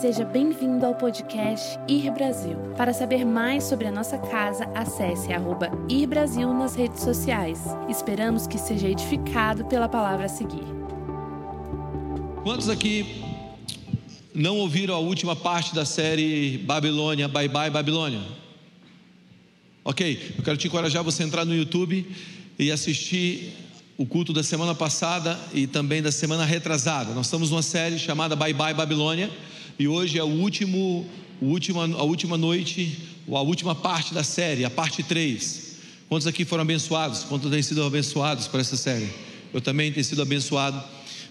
Seja bem-vindo ao podcast Ir Brasil. Para saber mais sobre a nossa casa, acesse arroba Ir Brasil nas redes sociais. Esperamos que seja edificado pela palavra a seguir. Quantos aqui não ouviram a última parte da série Babilônia, Bye Bye Babilônia? Ok, eu quero te encorajar você a entrar no YouTube e assistir o culto da semana passada e também da semana retrasada. Nós estamos numa série chamada Bye Bye Babilônia e hoje é o último, o última, a última noite, a última parte da série, a parte 3. Quantos aqui foram abençoados? Quantos têm sido abençoados por essa série? Eu também tenho sido abençoado.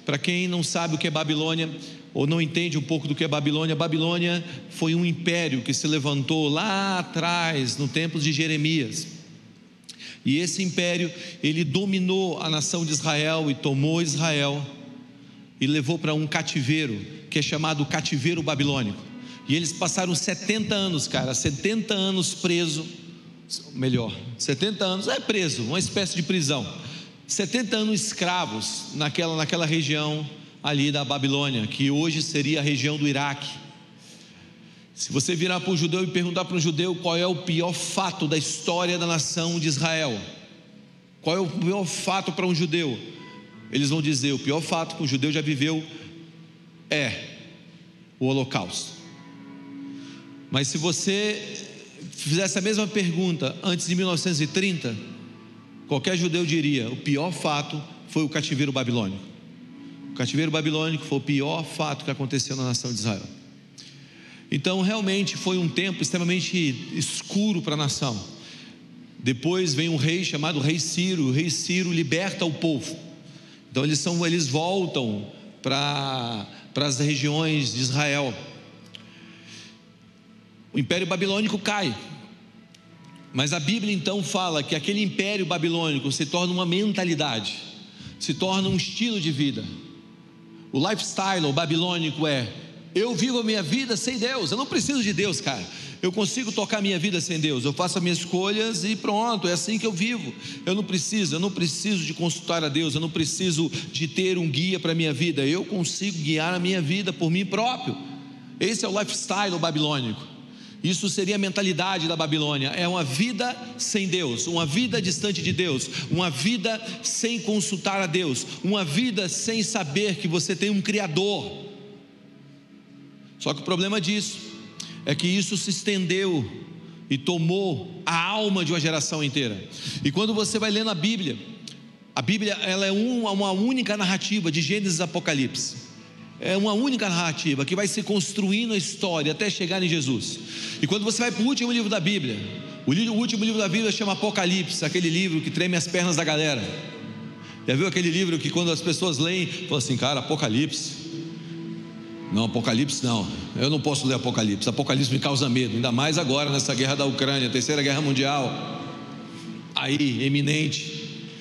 Para quem não sabe o que é Babilônia, ou não entende um pouco do que é Babilônia, Babilônia foi um império que se levantou lá atrás, no tempo de Jeremias. E esse império, ele dominou a nação de Israel e tomou Israel e levou para um cativeiro, que é chamado cativeiro babilônico. E eles passaram 70 anos, cara, 70 anos preso, melhor, 70 anos é preso, uma espécie de prisão. 70 anos escravos naquela, naquela região ali da Babilônia, que hoje seria a região do Iraque. Se você virar para um judeu e perguntar para um judeu qual é o pior fato da história da nação de Israel, qual é o pior fato para um judeu? Eles vão dizer: o pior fato que um judeu já viveu é o Holocausto. Mas se você fizesse a mesma pergunta antes de 1930, qualquer judeu diria: o pior fato foi o cativeiro babilônico. O cativeiro babilônico foi o pior fato que aconteceu na nação de Israel. Então, realmente foi um tempo extremamente escuro para a nação. Depois vem um rei chamado Rei Ciro. O rei Ciro liberta o povo. Então, eles, são, eles voltam para, para as regiões de Israel. O império babilônico cai. Mas a Bíblia então fala que aquele império babilônico se torna uma mentalidade, se torna um estilo de vida. O lifestyle babilônico é eu vivo a minha vida sem Deus. Eu não preciso de Deus, cara. Eu consigo tocar minha vida sem Deus. Eu faço as minhas escolhas e pronto, é assim que eu vivo. Eu não preciso, eu não preciso de consultar a Deus, eu não preciso de ter um guia para a minha vida. Eu consigo guiar a minha vida por mim próprio. Esse é o lifestyle babilônico. Isso seria a mentalidade da Babilônia. É uma vida sem Deus, uma vida distante de Deus, uma vida sem consultar a Deus, uma vida sem saber que você tem um Criador. Só que o problema disso é que isso se estendeu e tomou a alma de uma geração inteira. E quando você vai lendo a Bíblia, a Bíblia ela é uma, única narrativa de Gênesis e Apocalipse. É uma única narrativa que vai se construindo a história até chegar em Jesus. E quando você vai para o último livro da Bíblia, o, livro, o último livro da Bíblia chama Apocalipse, aquele livro que treme as pernas da galera. Já viu aquele livro que quando as pessoas leem, falam assim, cara, Apocalipse, não, Apocalipse não. Eu não posso ler Apocalipse. Apocalipse me causa medo, ainda mais agora nessa guerra da Ucrânia, terceira guerra mundial. Aí, eminente.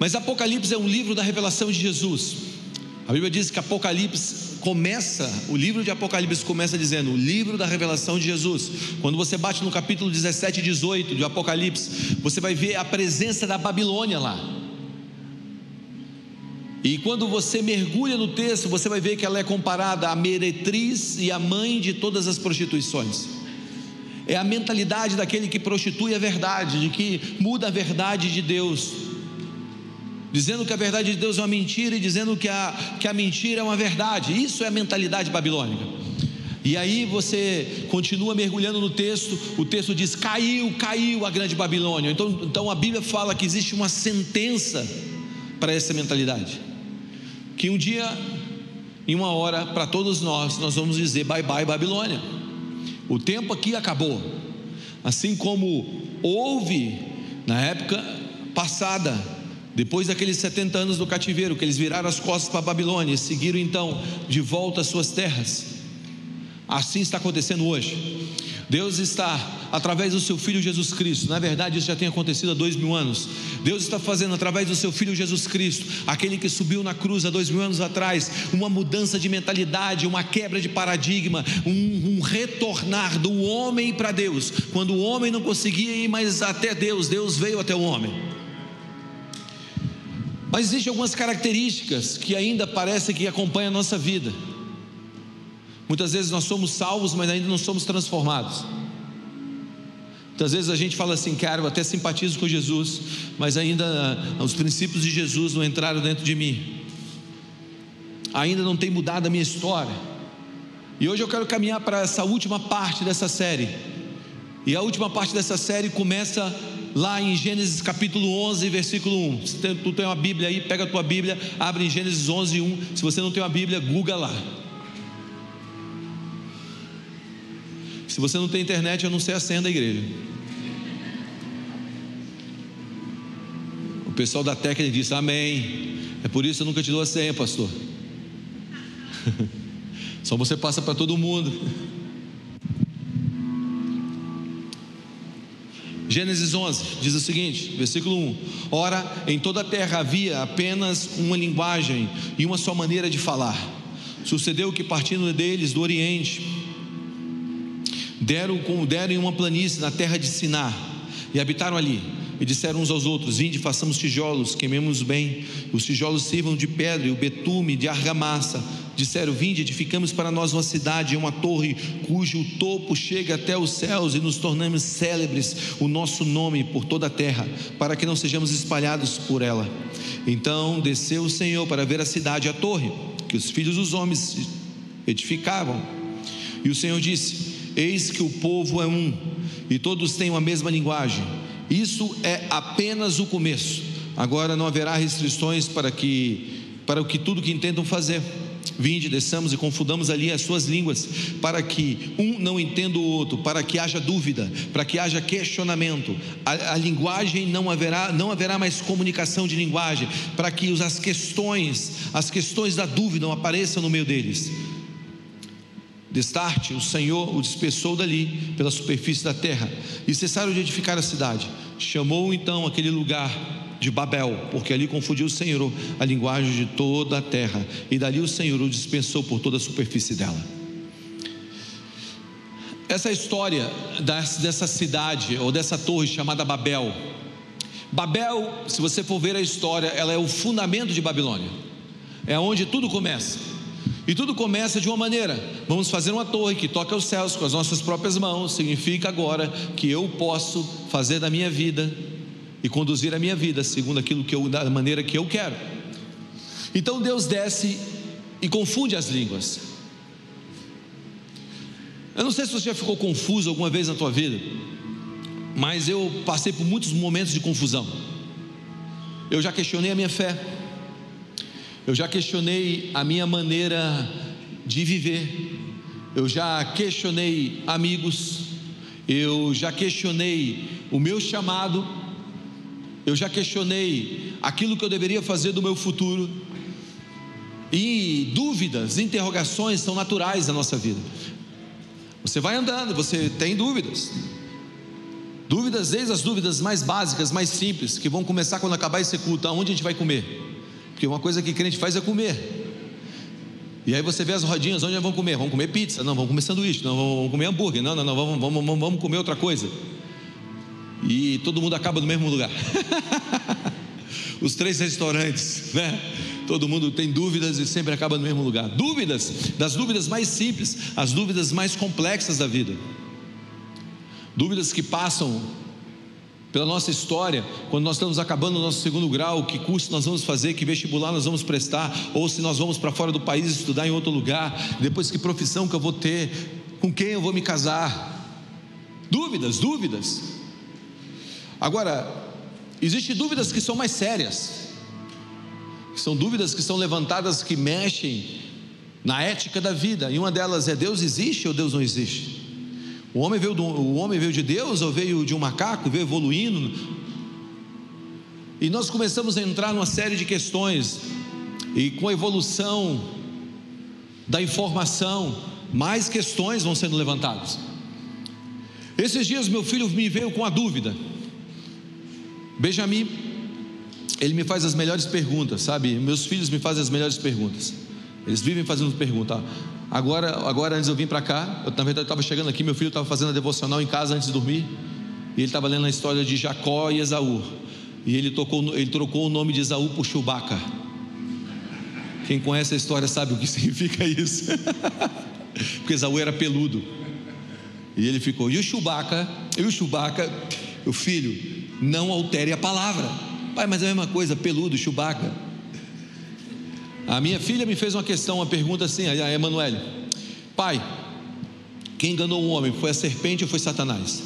Mas Apocalipse é um livro da revelação de Jesus. A Bíblia diz que Apocalipse começa, o livro de Apocalipse começa dizendo, o livro da revelação de Jesus. Quando você bate no capítulo 17 e 18 de Apocalipse, você vai ver a presença da Babilônia lá. E quando você mergulha no texto, você vai ver que ela é comparada à meretriz e à mãe de todas as prostituições. É a mentalidade daquele que prostitui a verdade, de que muda a verdade de Deus, dizendo que a verdade de Deus é uma mentira e dizendo que a, que a mentira é uma verdade. Isso é a mentalidade babilônica. E aí você continua mergulhando no texto, o texto diz: caiu, caiu a grande Babilônia. Então, então a Bíblia fala que existe uma sentença para essa mentalidade que um dia, em uma hora, para todos nós, nós vamos dizer bye bye Babilônia. O tempo aqui acabou. Assim como houve na época passada, depois daqueles 70 anos do cativeiro, que eles viraram as costas para a Babilônia e seguiram então de volta às suas terras. Assim está acontecendo hoje. Deus está, através do seu Filho Jesus Cristo, na verdade isso já tem acontecido há dois mil anos. Deus está fazendo através do seu Filho Jesus Cristo, aquele que subiu na cruz há dois mil anos atrás, uma mudança de mentalidade, uma quebra de paradigma, um, um retornar do homem para Deus. Quando o homem não conseguia ir mais até Deus, Deus veio até o homem. Mas existem algumas características que ainda parece que acompanham a nossa vida. Muitas vezes nós somos salvos, mas ainda não somos transformados. Muitas vezes a gente fala assim, cara, eu até simpatizo com Jesus, mas ainda ah, os princípios de Jesus não entraram dentro de mim. Ainda não tem mudado a minha história. E hoje eu quero caminhar para essa última parte dessa série. E a última parte dessa série começa lá em Gênesis capítulo 11, versículo 1. Se tu tem uma Bíblia aí, pega a tua Bíblia, abre em Gênesis 11, 1. Se você não tem uma Bíblia, google lá. Se você não tem internet, eu não sei a senha da igreja. O pessoal da técnica disse: Amém. É por isso que eu nunca te dou a senha, pastor. Só você passa para todo mundo. Gênesis 11 diz o seguinte, versículo 1: Ora, em toda a terra havia apenas uma linguagem e uma só maneira de falar. Sucedeu que, partindo deles do Oriente, deram, deram em uma planície na terra de Siná e habitaram ali. E disseram uns aos outros: Vinde, façamos tijolos, queimemos bem. Os tijolos sirvam de pedra e o betume de argamassa. Disseram: Vinde, edificamos para nós uma cidade, uma torre, cujo topo chega até os céus, e nos tornamos célebres o nosso nome por toda a terra, para que não sejamos espalhados por ela. Então desceu o Senhor para ver a cidade, a torre, que os filhos dos homens edificavam. E o Senhor disse: Eis que o povo é um, e todos têm a mesma linguagem. Isso é apenas o começo. Agora não haverá restrições para que para o que tudo que intentam fazer. Vinde, desçamos e confundamos ali as suas línguas, para que um não entenda o outro, para que haja dúvida, para que haja questionamento. A, a linguagem não haverá, não haverá mais comunicação de linguagem, para que as questões, as questões da dúvida não apareçam no meio deles. Destarte, o Senhor o dispersou dali pela superfície da terra e cessaram de edificar a cidade. Chamou então aquele lugar de Babel, porque ali confundiu o Senhor a linguagem de toda a terra, e dali o Senhor o dispensou por toda a superfície dela. Essa história dessa cidade ou dessa torre chamada Babel. Babel, se você for ver a história, ela é o fundamento de Babilônia. É onde tudo começa. E tudo começa de uma maneira: vamos fazer uma torre que toca os céus com as nossas próprias mãos. Significa agora que eu posso fazer da minha vida e conduzir a minha vida segundo aquilo que eu, da maneira que eu quero. Então Deus desce e confunde as línguas. Eu não sei se você já ficou confuso alguma vez na tua vida, mas eu passei por muitos momentos de confusão. Eu já questionei a minha fé. Eu já questionei a minha maneira de viver. Eu já questionei amigos. Eu já questionei o meu chamado. Eu já questionei aquilo que eu deveria fazer do meu futuro. E dúvidas, interrogações são naturais da nossa vida. Você vai andando, você tem dúvidas. Dúvidas, desde as dúvidas mais básicas, mais simples, que vão começar quando acabar esse culto: aonde a gente vai comer? Porque uma coisa que crente faz é comer. E aí você vê as rodinhas, onde vão comer? Vamos comer pizza? Não, vamos comer sanduíche. Não, vamos comer hambúrguer. Não, não, não, vamos, vamos, vamos, vamos comer outra coisa. E todo mundo acaba no mesmo lugar. Os três restaurantes, né? Todo mundo tem dúvidas e sempre acaba no mesmo lugar. Dúvidas, das dúvidas mais simples, as dúvidas mais complexas da vida. Dúvidas que passam pela nossa história, quando nós estamos acabando o nosso segundo grau, que curso nós vamos fazer, que vestibular nós vamos prestar, ou se nós vamos para fora do país estudar em outro lugar, depois que profissão que eu vou ter, com quem eu vou me casar. Dúvidas, dúvidas. Agora, existem dúvidas que são mais sérias, que são dúvidas que são levantadas que mexem na ética da vida, e uma delas é: Deus existe ou Deus não existe? O homem veio, do, o homem veio de Deus ou veio de um macaco, veio evoluindo? E nós começamos a entrar numa série de questões, e com a evolução da informação, mais questões vão sendo levantadas. Esses dias meu filho me veio com a dúvida. Benjamin, ele me faz as melhores perguntas, sabe? Meus filhos me fazem as melhores perguntas. Eles vivem fazendo perguntas. Agora, agora antes eu vir para cá, eu, na verdade eu estava chegando aqui, meu filho estava fazendo a devocional em casa antes de dormir, e ele estava lendo a história de Jacó e Esaú. E ele, tocou, ele trocou o nome de Esaú por Chewbacca. Quem conhece a história sabe o que significa isso. porque Esaú era peludo. E ele ficou, e o Chewbacca, e o Chewbacca, o filho, não altere a palavra. Pai, mas é a mesma coisa, peludo, Chewbacca. A minha filha me fez uma questão, uma pergunta assim, a Emanuele: Pai, quem enganou o homem? Foi a serpente ou foi Satanás?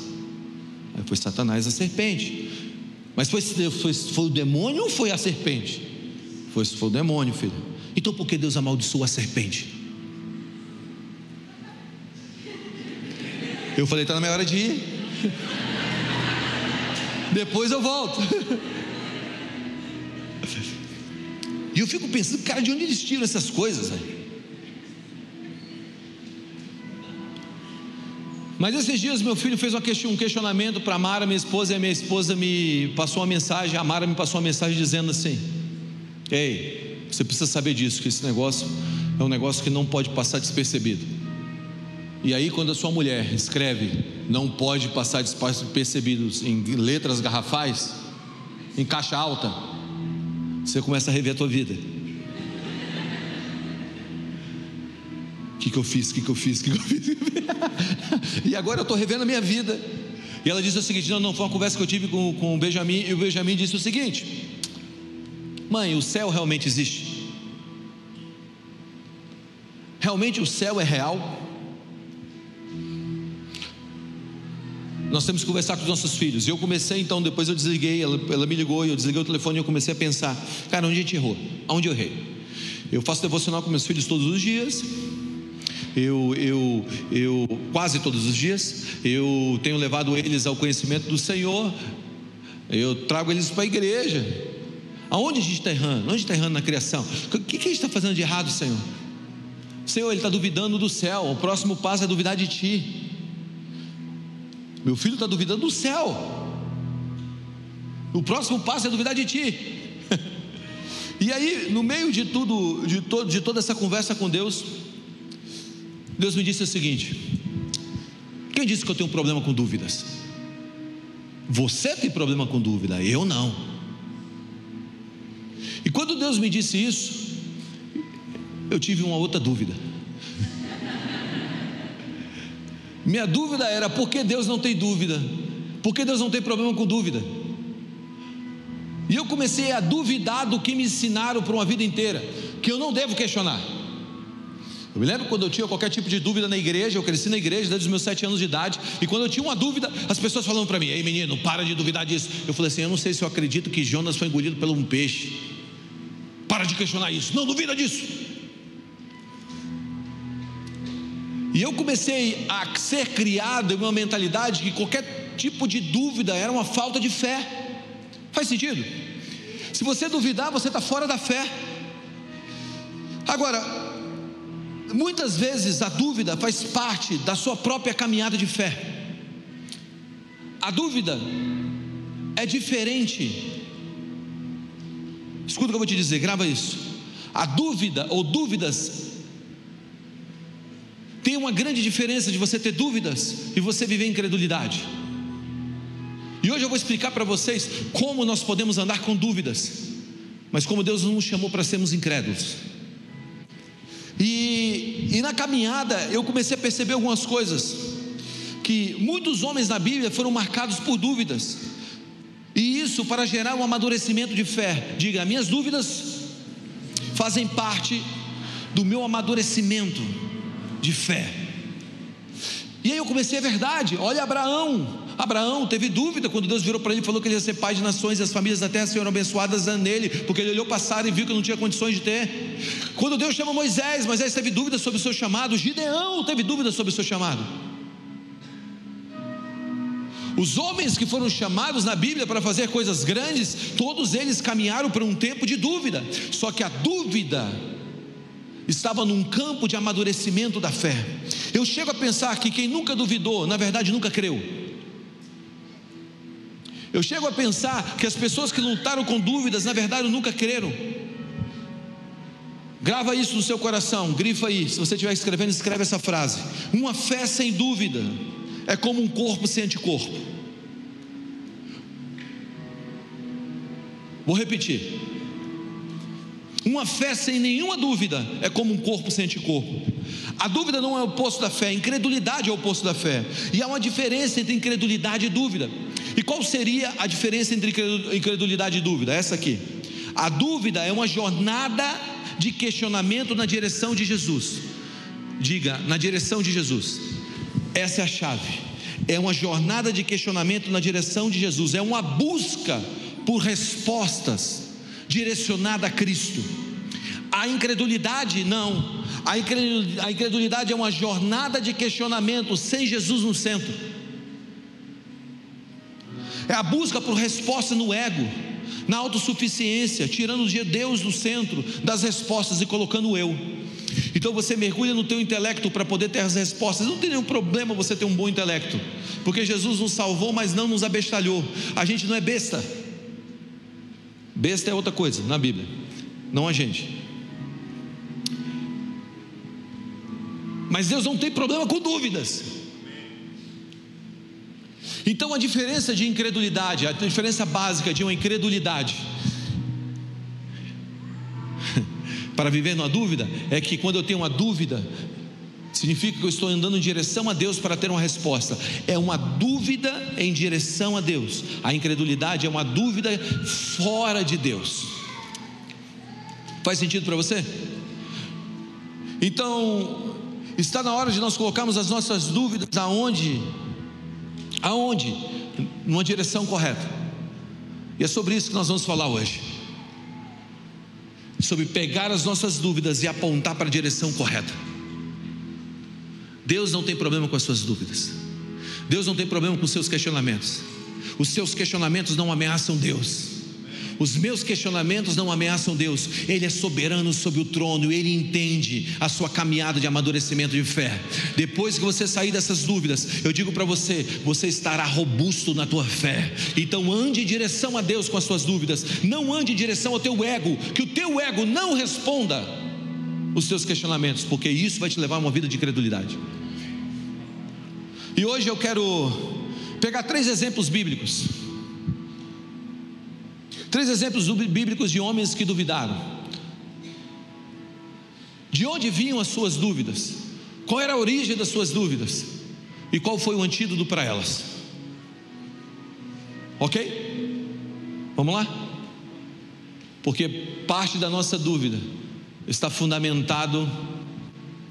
Foi Satanás a serpente. Mas foi, foi, foi o demônio ou foi a serpente? Foi, foi o demônio, filho. Então por que Deus amaldiçoou a serpente? Eu falei, está na minha hora de ir. Depois eu volto. eu fico pensando, cara, de onde eles tiram essas coisas? Mas esses dias meu filho fez um questionamento para a Mara, minha esposa, e a minha esposa me passou uma mensagem, a Mara me passou uma mensagem dizendo assim: Ei, você precisa saber disso, que esse negócio é um negócio que não pode passar despercebido. E aí, quando a sua mulher escreve não pode passar despercebido em letras garrafais, em caixa alta, você começa a rever a tua vida. O que, que eu fiz? O que, que eu fiz? O que, que eu fiz? e agora eu estou revendo a minha vida. E ela disse o seguinte: não, não, foi uma conversa que eu tive com, com o Benjamin, e o Benjamin disse o seguinte: Mãe, o céu realmente existe? Realmente o céu é real? Nós temos que conversar com os nossos filhos. E eu comecei, então, depois eu desliguei, ela, ela me ligou, eu desliguei o telefone e eu comecei a pensar: cara, onde a gente errou? Aonde eu errei? Eu faço devocional com meus filhos todos os dias. Eu, eu, eu, quase todos os dias, eu tenho levado eles ao conhecimento do Senhor, eu trago eles para a igreja. Aonde a gente está errando? Onde está errando na criação? O que, que a gente está fazendo de errado, Senhor? Senhor, ele está duvidando do céu, o próximo passo é duvidar de Ti. Meu filho está duvidando do céu. O próximo passo é duvidar de ti. e aí, no meio de tudo, de, to, de toda essa conversa com Deus, Deus me disse o seguinte: Quem disse que eu tenho um problema com dúvidas? Você tem problema com dúvida, eu não. E quando Deus me disse isso, eu tive uma outra dúvida. Minha dúvida era por que Deus não tem dúvida? Por que Deus não tem problema com dúvida? E eu comecei a duvidar do que me ensinaram por uma vida inteira, que eu não devo questionar. Eu me lembro quando eu tinha qualquer tipo de dúvida na igreja, eu cresci na igreja desde os meus sete anos de idade, e quando eu tinha uma dúvida, as pessoas falavam para mim: Ei menino, para de duvidar disso. Eu falei assim: Eu não sei se eu acredito que Jonas foi engolido por um peixe. Para de questionar isso, não duvida disso. E eu comecei a ser criado em uma mentalidade que qualquer tipo de dúvida era uma falta de fé. Faz sentido? Se você duvidar, você está fora da fé. Agora, muitas vezes a dúvida faz parte da sua própria caminhada de fé. A dúvida é diferente. Escuta o que eu vou te dizer, grava isso. A dúvida ou dúvidas tem uma grande diferença de você ter dúvidas e você viver incredulidade. E hoje eu vou explicar para vocês como nós podemos andar com dúvidas, mas como Deus não nos chamou para sermos incrédulos. E, e na caminhada eu comecei a perceber algumas coisas, que muitos homens na Bíblia foram marcados por dúvidas, e isso para gerar um amadurecimento de fé. Diga, minhas dúvidas fazem parte do meu amadurecimento de fé. E aí eu comecei a verdade. Olha Abraão. Abraão teve dúvida quando Deus virou para ele e falou que ele ia ser pai de nações e as famílias da terra seriam abençoadas nele, porque ele olhou passar e viu que não tinha condições de ter. Quando Deus chama Moisés, Moisés teve dúvida sobre o seu chamado, Gideão teve dúvida sobre o seu chamado. Os homens que foram chamados na Bíblia para fazer coisas grandes, todos eles caminharam por um tempo de dúvida. Só que a dúvida estava num campo de amadurecimento da fé. Eu chego a pensar que quem nunca duvidou, na verdade nunca creu. Eu chego a pensar que as pessoas que lutaram com dúvidas, na verdade nunca creram. Grava isso no seu coração, grifa aí. Se você estiver escrevendo, escreve essa frase. Uma fé sem dúvida é como um corpo sem anticorpo. Vou repetir. Uma fé sem nenhuma dúvida é como um corpo sem anticorpo. A dúvida não é o oposto da fé, a incredulidade é o oposto da fé. E há uma diferença entre incredulidade e dúvida. E qual seria a diferença entre incredulidade e dúvida? Essa aqui. A dúvida é uma jornada de questionamento na direção de Jesus. Diga, na direção de Jesus. Essa é a chave. É uma jornada de questionamento na direção de Jesus. É uma busca por respostas direcionada a Cristo. A incredulidade, não. A incredulidade é uma jornada de questionamento sem Jesus no centro. É a busca por resposta no ego, na autossuficiência, tirando Deus do centro das respostas e colocando o eu. Então você mergulha no teu intelecto para poder ter as respostas. Não tem nenhum problema você ter um bom intelecto, porque Jesus nos salvou, mas não nos abestalhou. A gente não é besta. Besta é outra coisa na Bíblia, não a gente. Mas Deus não tem problema com dúvidas. Então a diferença de incredulidade, a diferença básica de uma incredulidade para viver na dúvida é que quando eu tenho uma dúvida, significa que eu estou andando em direção a Deus para ter uma resposta. É uma dúvida em direção a Deus. A incredulidade é uma dúvida fora de Deus. Faz sentido para você? Então, está na hora de nós colocarmos as nossas dúvidas aonde? Aonde? Numa direção correta. E é sobre isso que nós vamos falar hoje. Sobre pegar as nossas dúvidas e apontar para a direção correta. Deus não tem problema com as suas dúvidas. Deus não tem problema com os seus questionamentos. Os seus questionamentos não ameaçam Deus. Os meus questionamentos não ameaçam Deus. Ele é soberano sobre o trono ele entende a sua caminhada de amadurecimento de fé. Depois que você sair dessas dúvidas, eu digo para você, você estará robusto na tua fé. Então ande em direção a Deus com as suas dúvidas. Não ande em direção ao teu ego, que o teu ego não responda os seus questionamentos, porque isso vai te levar a uma vida de credulidade. E hoje eu quero pegar três exemplos bíblicos. Três exemplos bíblicos de homens que duvidaram. De onde vinham as suas dúvidas? Qual era a origem das suas dúvidas? E qual foi o antídoto para elas? Ok? Vamos lá? Porque parte da nossa dúvida está fundamentado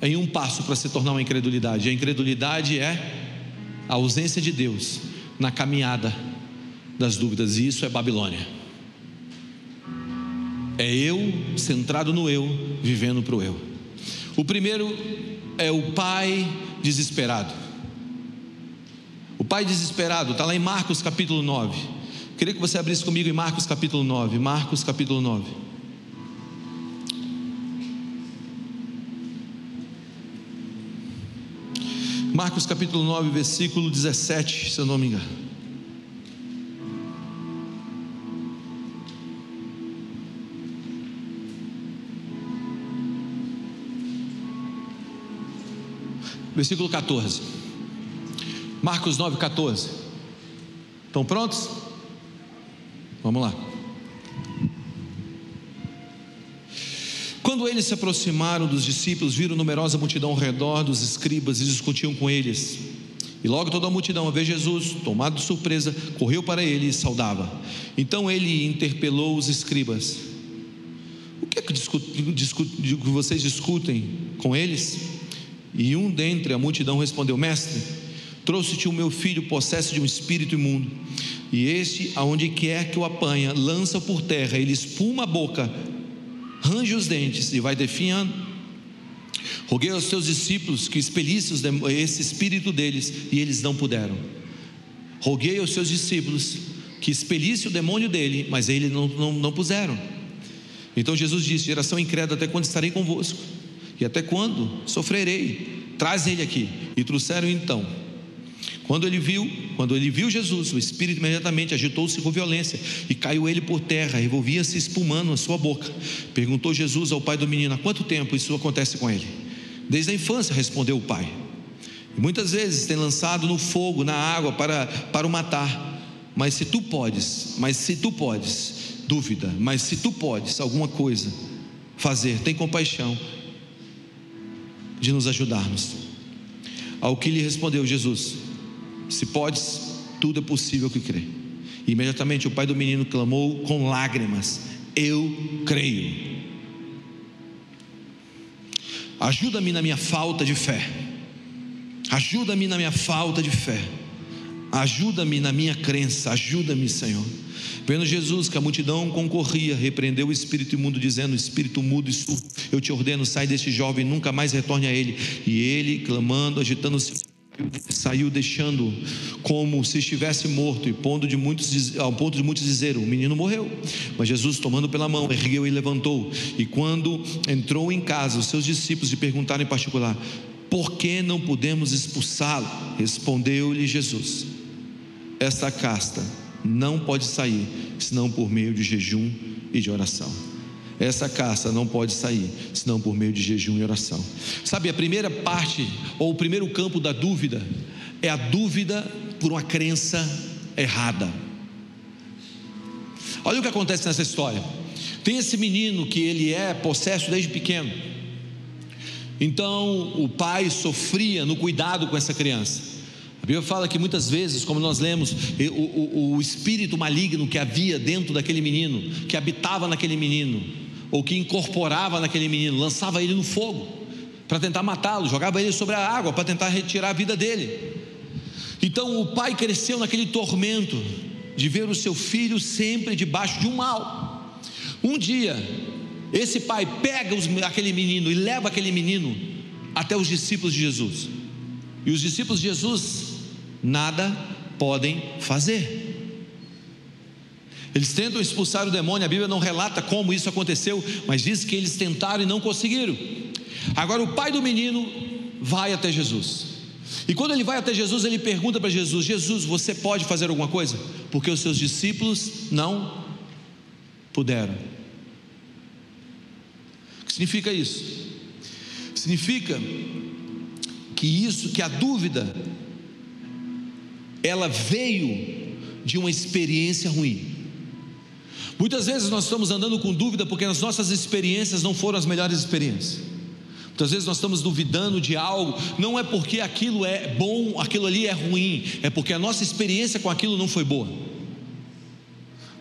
em um passo para se tornar uma incredulidade. A incredulidade é a ausência de Deus na caminhada das dúvidas, e isso é Babilônia. É eu centrado no eu, vivendo para o eu. O primeiro é o pai desesperado. O pai desesperado está lá em Marcos capítulo 9. Queria que você abrisse comigo em Marcos capítulo 9. Marcos capítulo 9. Marcos capítulo 9, versículo 17, se eu não me engano. Versículo 14. Marcos 9, 14. Estão prontos? Vamos lá. Quando eles se aproximaram dos discípulos, viram numerosa multidão ao redor dos escribas e discutiam com eles. E logo toda a multidão, a ver Jesus, tomado de surpresa, correu para ele e saudava. Então ele interpelou os escribas: O que é que vocês discutem com eles? E um dentre a multidão respondeu: Mestre, trouxe-te o meu filho possesso de um espírito imundo. E este, aonde quer que o apanha, lança por terra, ele espuma a boca range os dentes e vai definhando. Roguei aos seus discípulos que expelissem esse espírito deles e eles não puderam. Roguei aos seus discípulos que expelisse o demônio dele, mas eles não, não, não puseram. Então Jesus disse: Geração incrédula, até quando estarei convosco? E até quando sofrerei? Traz ele aqui. E trouxeram então quando ele viu, quando ele viu Jesus, o espírito imediatamente agitou-se com violência e caiu ele por terra, revolvia-se espumando a sua boca. Perguntou Jesus ao pai do menino: há quanto tempo isso acontece com ele? Desde a infância, respondeu o pai. E muitas vezes tem lançado no fogo, na água para, para o matar. Mas se tu podes, mas se tu podes, dúvida, mas se tu podes alguma coisa, fazer, tem compaixão de nos ajudarmos. Ao que lhe respondeu Jesus: Se podes, tudo é possível que crê. E imediatamente o pai do menino clamou com lágrimas: Eu creio. Ajuda-me na minha falta de fé. Ajuda-me na minha falta de fé. Ajuda-me na minha crença. Ajuda-me, Senhor. Vendo Jesus que a multidão concorria, repreendeu o espírito imundo, dizendo: Espírito mudo e surdo, eu te ordeno, sai deste jovem, nunca mais retorne a ele. E ele, clamando, agitando-se, saiu deixando como se estivesse morto e pondo de muitos, ao ponto de muitos dizer: o menino morreu. Mas Jesus, tomando pela mão, ergueu e levantou. E quando entrou em casa, os seus discípulos lhe perguntaram em particular: por que não podemos expulsá-lo? Respondeu-lhe Jesus: Esta casta não pode sair senão por meio de jejum e de oração. Essa caça não pode sair senão por meio de jejum e oração. Sabe, a primeira parte, ou o primeiro campo da dúvida, é a dúvida por uma crença errada. Olha o que acontece nessa história. Tem esse menino que ele é possesso desde pequeno. Então o pai sofria no cuidado com essa criança. A Bíblia fala que muitas vezes, como nós lemos, o, o, o espírito maligno que havia dentro daquele menino, que habitava naquele menino, ou que incorporava naquele menino, lançava ele no fogo para tentar matá-lo, jogava ele sobre a água para tentar retirar a vida dele. Então o pai cresceu naquele tormento de ver o seu filho sempre debaixo de um mal. Um dia, esse pai pega os, aquele menino e leva aquele menino até os discípulos de Jesus. E os discípulos de Jesus nada podem fazer. Eles tentam expulsar o demônio, a Bíblia não relata como isso aconteceu, mas diz que eles tentaram e não conseguiram. Agora o pai do menino vai até Jesus. E quando ele vai até Jesus, ele pergunta para Jesus: Jesus, você pode fazer alguma coisa? Porque os seus discípulos não puderam. O que significa isso? Significa que isso, que a dúvida, ela veio de uma experiência ruim. Muitas vezes nós estamos andando com dúvida porque as nossas experiências não foram as melhores experiências. Muitas vezes nós estamos duvidando de algo, não é porque aquilo é bom, aquilo ali é ruim, é porque a nossa experiência com aquilo não foi boa.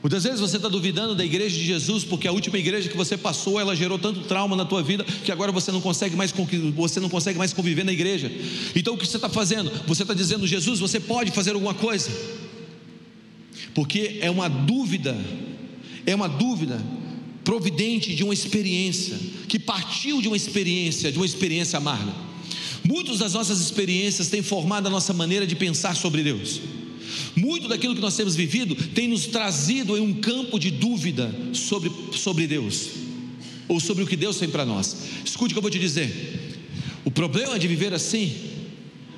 Muitas vezes você está duvidando da igreja de Jesus porque a última igreja que você passou ela gerou tanto trauma na tua vida que agora você não consegue mais você não consegue mais conviver na igreja. Então o que você está fazendo? Você está dizendo Jesus, você pode fazer alguma coisa? Porque é uma dúvida é uma dúvida providente de uma experiência, que partiu de uma experiência, de uma experiência amarga. Muitas das nossas experiências têm formado a nossa maneira de pensar sobre Deus. Muito daquilo que nós temos vivido tem nos trazido em um campo de dúvida sobre, sobre Deus, ou sobre o que Deus tem para nós. Escute o que eu vou te dizer. O problema de viver assim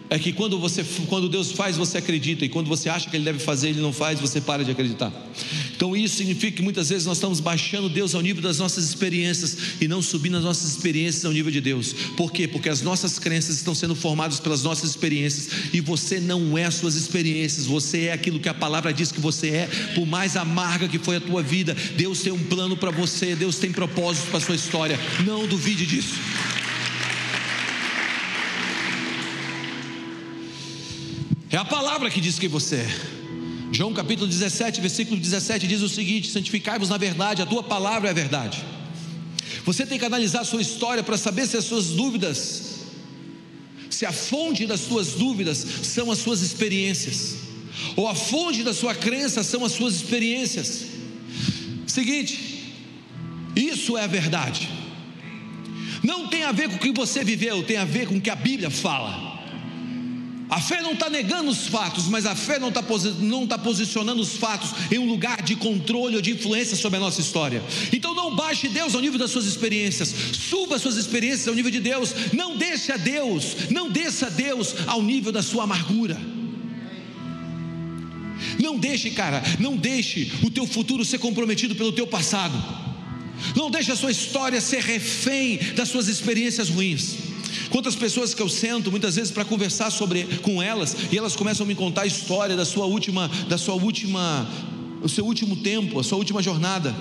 é que quando você quando Deus faz, você acredita, e quando você acha que ele deve fazer, ele não faz, você para de acreditar. Então isso significa que muitas vezes nós estamos baixando Deus ao nível das nossas experiências e não subindo as nossas experiências ao nível de Deus. Por quê? Porque as nossas crenças estão sendo formadas pelas nossas experiências e você não é as suas experiências, você é aquilo que a palavra diz que você é, por mais amarga que foi a tua vida, Deus tem um plano para você, Deus tem propósito para a sua história. Não duvide disso. É a palavra que diz que você é. João capítulo 17, versículo 17 diz o seguinte: Santificai-vos na verdade, a tua palavra é a verdade. Você tem que analisar a sua história para saber se as suas dúvidas, se a fonte das suas dúvidas são as suas experiências, ou a fonte da sua crença são as suas experiências. Seguinte, isso é a verdade. Não tem a ver com o que você viveu, tem a ver com o que a Bíblia fala. A fé não está negando os fatos, mas a fé não está não tá posicionando os fatos em um lugar de controle ou de influência sobre a nossa história. Então não baixe Deus ao nível das suas experiências, suba as suas experiências ao nível de Deus. Não deixe a Deus, não desça a Deus ao nível da sua amargura. Não deixe, cara, não deixe o teu futuro ser comprometido pelo teu passado. Não deixe a sua história ser refém das suas experiências ruins. Quantas pessoas que eu sento muitas vezes para conversar sobre com elas e elas começam a me contar a história da sua última, da sua última, o seu último tempo, a sua última jornada.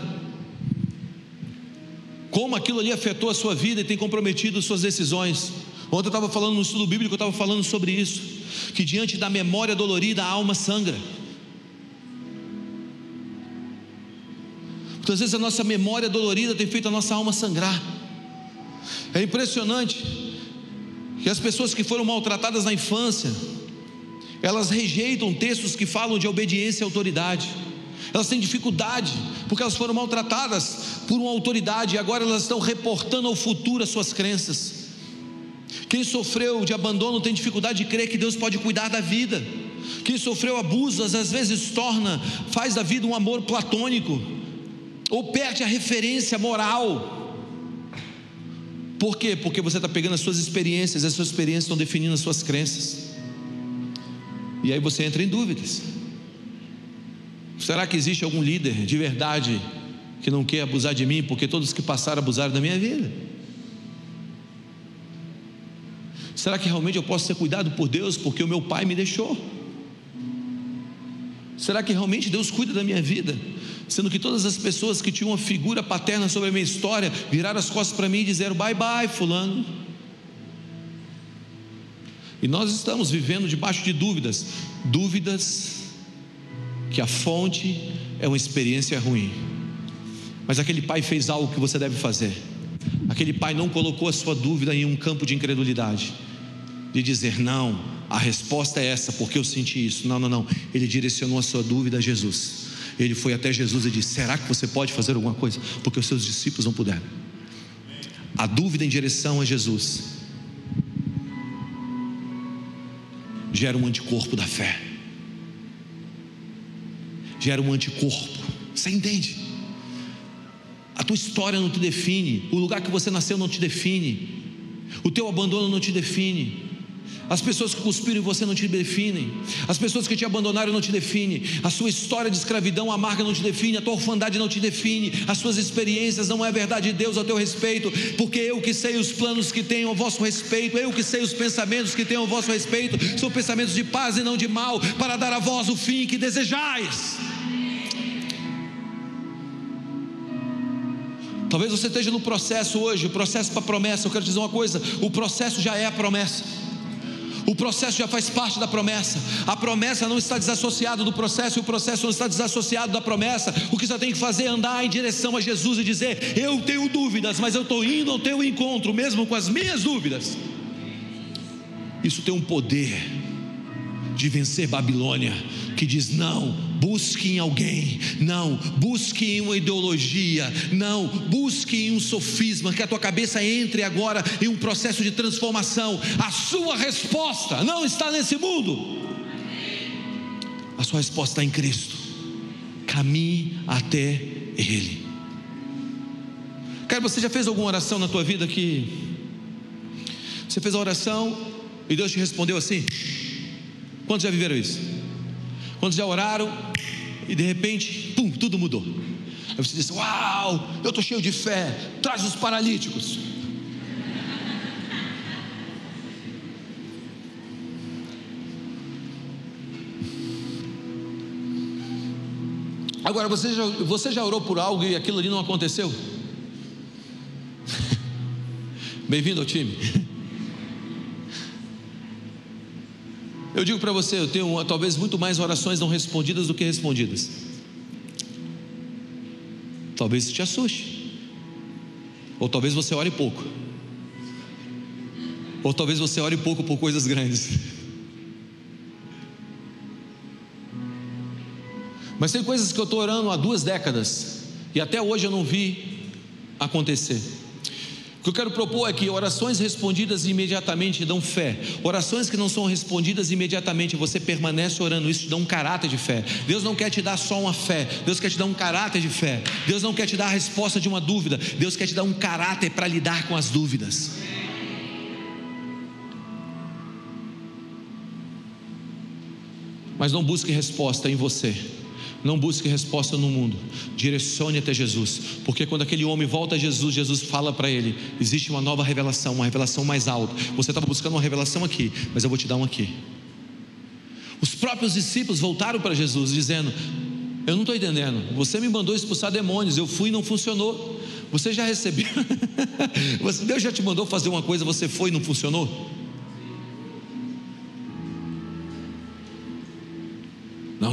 como aquilo ali afetou a sua vida e tem comprometido suas decisões. Ontem eu estava falando no estudo bíblico, eu estava falando sobre isso, que diante da memória dolorida a alma sangra. Muitas vezes a nossa memória dolorida tem feito a nossa alma sangrar. É impressionante que as pessoas que foram maltratadas na infância, elas rejeitam textos que falam de obediência e autoridade. Elas têm dificuldade, porque elas foram maltratadas por uma autoridade e agora elas estão reportando ao futuro as suas crenças. Quem sofreu de abandono tem dificuldade de crer que Deus pode cuidar da vida. Quem sofreu abusos às vezes torna, faz da vida um amor platônico, ou perde a referência moral. Por quê? Porque você está pegando as suas experiências, as suas experiências estão definindo as suas crenças. E aí você entra em dúvidas. Será que existe algum líder de verdade que não quer abusar de mim, porque todos que passaram abusaram da minha vida? Será que realmente eu posso ser cuidado por Deus porque o meu pai me deixou? Será que realmente Deus cuida da minha vida? Sendo que todas as pessoas que tinham uma figura paterna sobre a minha história viraram as costas para mim e disseram bye bye, Fulano. E nós estamos vivendo debaixo de dúvidas, dúvidas que a fonte é uma experiência ruim. Mas aquele pai fez algo que você deve fazer. Aquele pai não colocou a sua dúvida em um campo de incredulidade, de dizer, não, a resposta é essa, porque eu senti isso. Não, não, não. Ele direcionou a sua dúvida a Jesus. Ele foi até Jesus e disse: Será que você pode fazer alguma coisa? Porque os seus discípulos não puderam. A dúvida em direção a Jesus gera um anticorpo da fé gera um anticorpo. Você entende? A tua história não te define, o lugar que você nasceu não te define, o teu abandono não te define. As pessoas que cuspiram em você não te definem, as pessoas que te abandonaram não te definem, a sua história de escravidão amarga não te define, a tua orfandade não te define, as suas experiências não é a verdade de Deus a teu respeito, porque eu que sei os planos que tenho a vosso respeito, eu que sei os pensamentos que tenho a vosso respeito, são pensamentos de paz e não de mal, para dar a vós o fim que desejais. Talvez você esteja no processo hoje, processo para promessa. Eu quero dizer uma coisa: o processo já é a promessa. O processo já faz parte da promessa. A promessa não está desassociada do processo e o processo não está desassociado da promessa. O que você tem que fazer é andar em direção a Jesus e dizer: Eu tenho dúvidas, mas eu estou indo ao teu encontro, mesmo com as minhas dúvidas. Isso tem um poder de vencer Babilônia, que diz: não, busque em alguém, não, busque em uma ideologia, não, busque em um sofisma, que a tua cabeça entre agora em um processo de transformação. A sua resposta não está nesse mundo, a sua resposta está em Cristo. Caminhe até Ele. Cara, você já fez alguma oração na tua vida que você fez a oração e Deus te respondeu assim? Quantos já viveram isso? Quantos já oraram e de repente, pum, tudo mudou. Aí você diz: Uau, eu estou cheio de fé, traz os paralíticos. Agora, você já, você já orou por algo e aquilo ali não aconteceu? Bem-vindo ao time. Eu digo para você, eu tenho talvez muito mais orações não respondidas do que respondidas. Talvez isso te assuste. Ou talvez você ore pouco. Ou talvez você ore pouco por coisas grandes. Mas tem coisas que eu estou orando há duas décadas e até hoje eu não vi acontecer. Que eu quero propor é que orações respondidas imediatamente dão fé. Orações que não são respondidas imediatamente, você permanece orando, isso te dá um caráter de fé. Deus não quer te dar só uma fé, Deus quer te dar um caráter de fé. Deus não quer te dar a resposta de uma dúvida, Deus quer te dar um caráter para lidar com as dúvidas. Mas não busque resposta em você. Não busque resposta no mundo, direcione até Jesus, porque quando aquele homem volta a Jesus, Jesus fala para ele: existe uma nova revelação, uma revelação mais alta. Você estava buscando uma revelação aqui, mas eu vou te dar uma aqui. Os próprios discípulos voltaram para Jesus dizendo: Eu não estou entendendo, você me mandou expulsar demônios, eu fui e não funcionou. Você já recebeu? Deus já te mandou fazer uma coisa, você foi e não funcionou?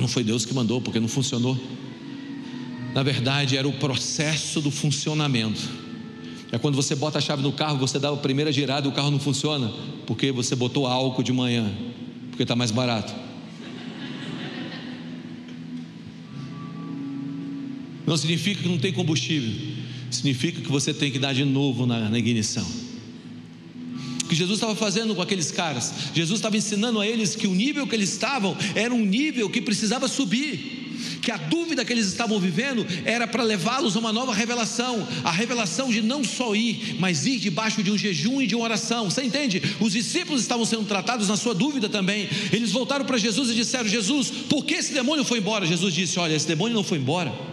Não, foi Deus que mandou, porque não funcionou. Na verdade, era o processo do funcionamento. É quando você bota a chave no carro, você dá a primeira girada e o carro não funciona, porque você botou álcool de manhã, porque está mais barato. Não significa que não tem combustível, significa que você tem que dar de novo na, na ignição que Jesus estava fazendo com aqueles caras. Jesus estava ensinando a eles que o nível que eles estavam era um nível que precisava subir que a dúvida que eles estavam vivendo era para levá-los a uma nova revelação, a revelação de não só ir, mas ir debaixo de um jejum e de uma oração. Você entende? Os discípulos estavam sendo tratados na sua dúvida também. Eles voltaram para Jesus e disseram: Jesus, por que esse demônio foi embora? Jesus disse: Olha, esse demônio não foi embora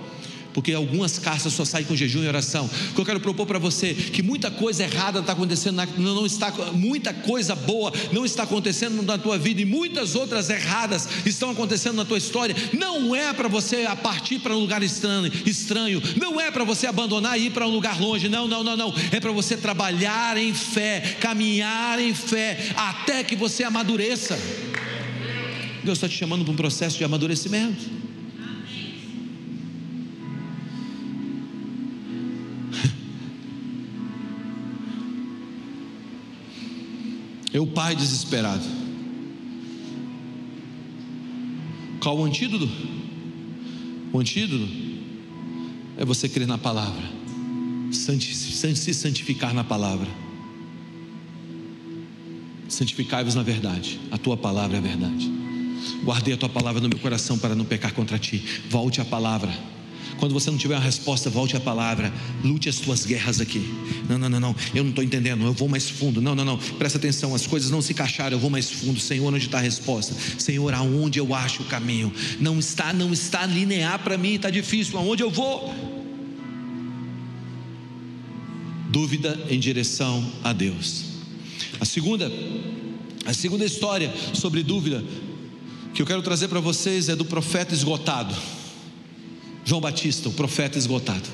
porque algumas casas só saem com jejum e oração. O que eu quero propor para você que muita coisa errada está acontecendo, na, não está muita coisa boa não está acontecendo na tua vida e muitas outras erradas estão acontecendo na tua história. Não é para você partir para um lugar estranho, estranho. Não é para você abandonar e ir para um lugar longe. Não, não, não, não. É para você trabalhar em fé, caminhar em fé até que você amadureça. Deus está te chamando para um processo de amadurecimento. O pai desesperado. Qual o antídoto? O antídoto é você crer na palavra, se santificar na palavra. Santificai-vos na verdade, a tua palavra é a verdade. Guardei a tua palavra no meu coração para não pecar contra ti. Volte à palavra quando você não tiver uma resposta, volte à palavra, lute as tuas guerras aqui. Não, não, não, não, eu não estou entendendo, eu vou mais fundo. Não, não, não, presta atenção, as coisas não se encaixaram, eu vou mais fundo. Senhor, onde está a resposta? Senhor, aonde eu acho o caminho? Não está, não está linear para mim, está difícil, aonde eu vou? Dúvida em direção a Deus. A segunda, a segunda história sobre dúvida que eu quero trazer para vocês é do profeta esgotado. João Batista, o profeta esgotado.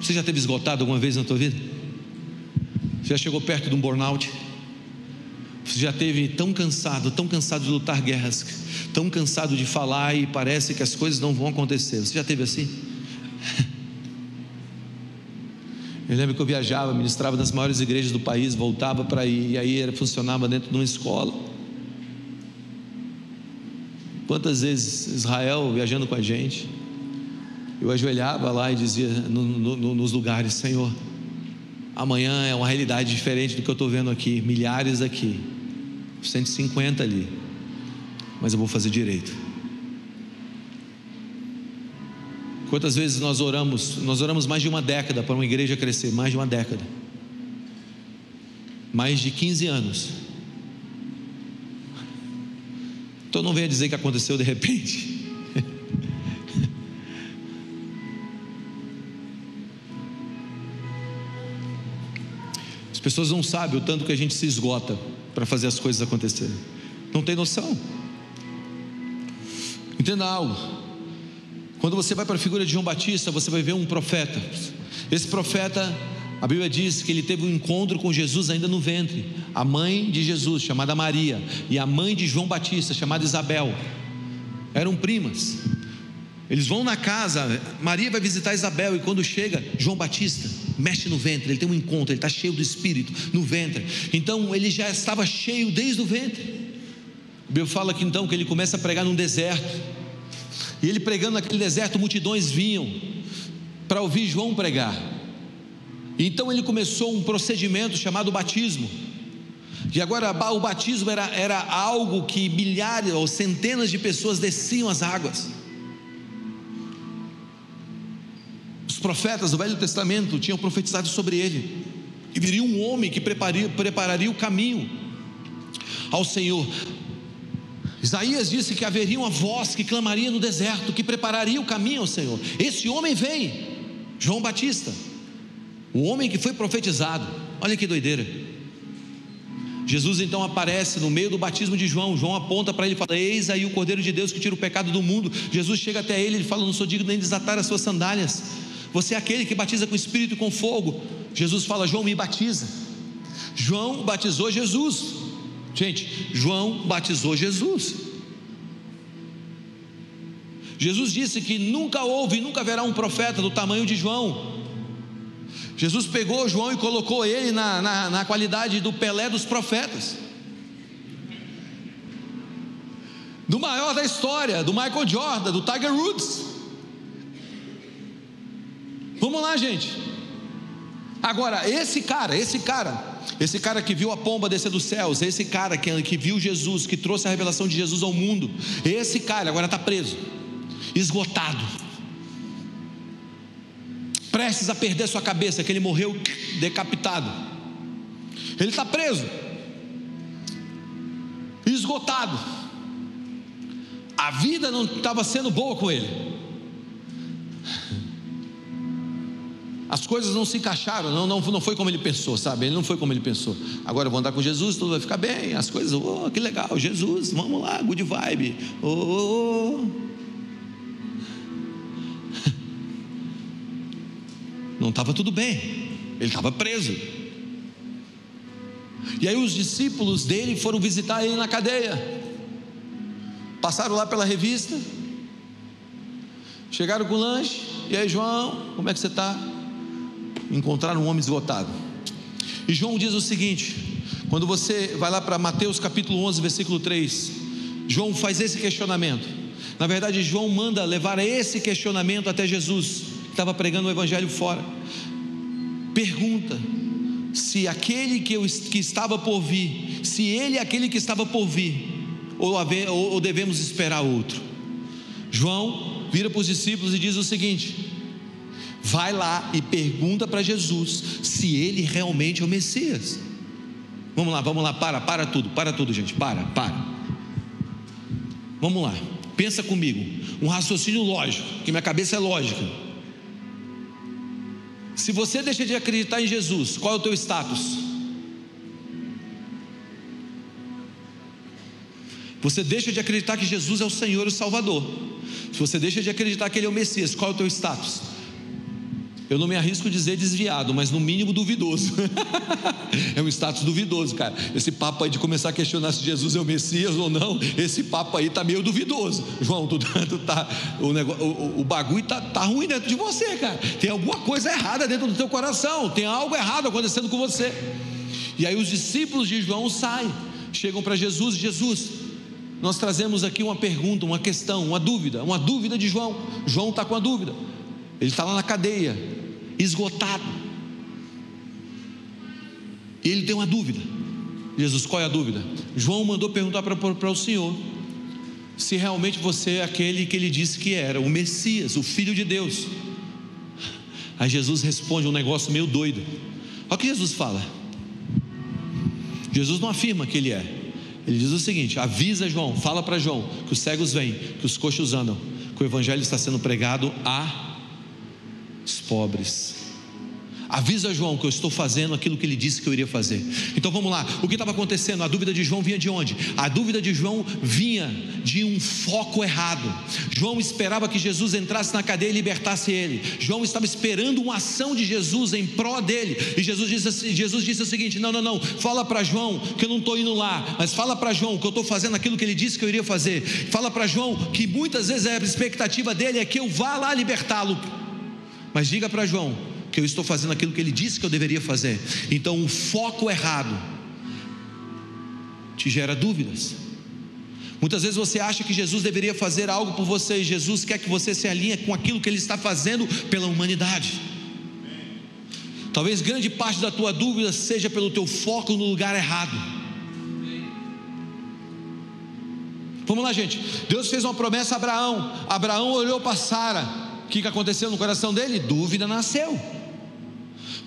Você já teve esgotado alguma vez na tua vida? Você já chegou perto de um burnout? Você já teve tão cansado, tão cansado de lutar guerras, tão cansado de falar e parece que as coisas não vão acontecer. Você já teve assim? Eu lembro que eu viajava, ministrava nas maiores igrejas do país, voltava para ir, e aí funcionava dentro de uma escola. Quantas vezes Israel viajando com a gente, eu ajoelhava lá e dizia no, no, nos lugares: Senhor, amanhã é uma realidade diferente do que eu estou vendo aqui, milhares aqui, 150 ali, mas eu vou fazer direito. Quantas vezes nós oramos, nós oramos mais de uma década para uma igreja crescer, mais de uma década, mais de 15 anos Então não venha dizer que aconteceu de repente. As pessoas não sabem o tanto que a gente se esgota para fazer as coisas acontecerem. Não tem noção. Entenda algo. Quando você vai para a figura de João Batista, você vai ver um profeta. Esse profeta a Bíblia diz que ele teve um encontro com Jesus ainda no ventre. A mãe de Jesus, chamada Maria, e a mãe de João Batista, chamada Isabel, eram primas. Eles vão na casa, Maria vai visitar Isabel, e quando chega, João Batista mexe no ventre, ele tem um encontro, ele está cheio do Espírito no ventre. Então ele já estava cheio desde o ventre. A Bíblia fala que então que ele começa a pregar num deserto. E ele pregando naquele deserto, multidões vinham para ouvir João pregar. Então ele começou um procedimento chamado batismo. E agora o batismo era, era algo que milhares ou centenas de pessoas desciam as águas. Os profetas do Velho Testamento tinham profetizado sobre ele. E viria um homem que prepararia, prepararia o caminho ao Senhor. Isaías disse que haveria uma voz que clamaria no deserto, que prepararia o caminho ao Senhor. Esse homem vem, João Batista. O homem que foi profetizado. Olha que doideira. Jesus então aparece no meio do batismo de João. João aponta para ele e fala: Eis aí o Cordeiro de Deus que tira o pecado do mundo. Jesus chega até ele e fala: Não sou digno nem de desatar as suas sandálias. Você é aquele que batiza com espírito e com fogo. Jesus fala: João me batiza. João batizou Jesus. Gente, João batizou Jesus. Jesus disse que nunca houve e nunca haverá um profeta do tamanho de João. Jesus pegou João e colocou ele na, na, na qualidade do Pelé dos profetas. Do maior da história, do Michael Jordan, do Tiger Woods. Vamos lá, gente. Agora, esse cara, esse cara, esse cara que viu a pomba descer dos céus, esse cara que, que viu Jesus, que trouxe a revelação de Jesus ao mundo, esse cara agora está preso esgotado, prestes a perder sua cabeça, que ele morreu decapitado. Ele está preso, esgotado. A vida não estava sendo boa com ele. As coisas não se encaixaram, não, não, não foi como ele pensou, sabe? Ele não foi como ele pensou. Agora eu vou andar com Jesus, tudo vai ficar bem, as coisas, oh, que legal, Jesus, vamos lá, good vibe. Oh, oh, oh. Não estava tudo bem, ele estava preso. E aí os discípulos dele foram visitar ele na cadeia. Passaram lá pela revista, chegaram com lanche, e aí João, como é que você está? Encontraram um homem esgotado. E João diz o seguinte: quando você vai lá para Mateus capítulo 11, versículo 3, João faz esse questionamento. Na verdade, João manda levar esse questionamento até Jesus estava pregando o evangelho fora. Pergunta se aquele que, eu, que estava por vir, se ele é aquele que estava por vir, ou, haver, ou, ou devemos esperar outro. João vira para os discípulos e diz o seguinte: vai lá e pergunta para Jesus se ele realmente é o Messias. Vamos lá, vamos lá, para, para tudo, para tudo, gente, para, para. Vamos lá, pensa comigo, um raciocínio lógico, que minha cabeça é lógica. Se você deixa de acreditar em Jesus, qual é o teu status? Você deixa de acreditar que Jesus é o Senhor e o Salvador. Se você deixa de acreditar que Ele é o Messias, qual é o teu status? Eu não me arrisco a dizer desviado, mas no mínimo duvidoso. é um status duvidoso, cara. Esse papo aí de começar a questionar se Jesus é o Messias ou não, esse papo aí tá meio duvidoso. João, tu, tu tá, o, negócio, o, o bagulho tá, tá ruim dentro de você, cara. Tem alguma coisa errada dentro do teu coração, tem algo errado acontecendo com você. E aí os discípulos de João saem, chegam para Jesus, Jesus, nós trazemos aqui uma pergunta, uma questão, uma dúvida, uma dúvida de João. João está com a dúvida. Ele está lá na cadeia, esgotado. E ele tem uma dúvida. Jesus, qual é a dúvida? João mandou perguntar para o Senhor se realmente você é aquele que ele disse que era, o Messias, o Filho de Deus. Aí Jesus responde um negócio meio doido. Olha o que Jesus fala. Jesus não afirma que ele é. Ele diz o seguinte: avisa João, fala para João que os cegos vêm, que os coxos andam, que o evangelho está sendo pregado a os pobres. Avisa João que eu estou fazendo aquilo que ele disse que eu iria fazer. Então vamos lá. O que estava acontecendo? A dúvida de João vinha de onde? A dúvida de João vinha de um foco errado. João esperava que Jesus entrasse na cadeia e libertasse ele. João estava esperando uma ação de Jesus em pró dele. E Jesus disse, Jesus disse o seguinte: Não, não, não. Fala para João que eu não estou indo lá. Mas fala para João que eu estou fazendo aquilo que ele disse que eu iria fazer. Fala para João que muitas vezes a expectativa dele é que eu vá lá libertá-lo. Mas diga para João que eu estou fazendo aquilo que ele disse que eu deveria fazer. Então, o foco errado te gera dúvidas. Muitas vezes você acha que Jesus deveria fazer algo por você e Jesus quer que você se alinhe com aquilo que ele está fazendo pela humanidade. Talvez grande parte da tua dúvida seja pelo teu foco no lugar errado. Vamos lá, gente. Deus fez uma promessa a Abraão. Abraão olhou para Sara que, que aconteceu no coração dele? Dúvida nasceu.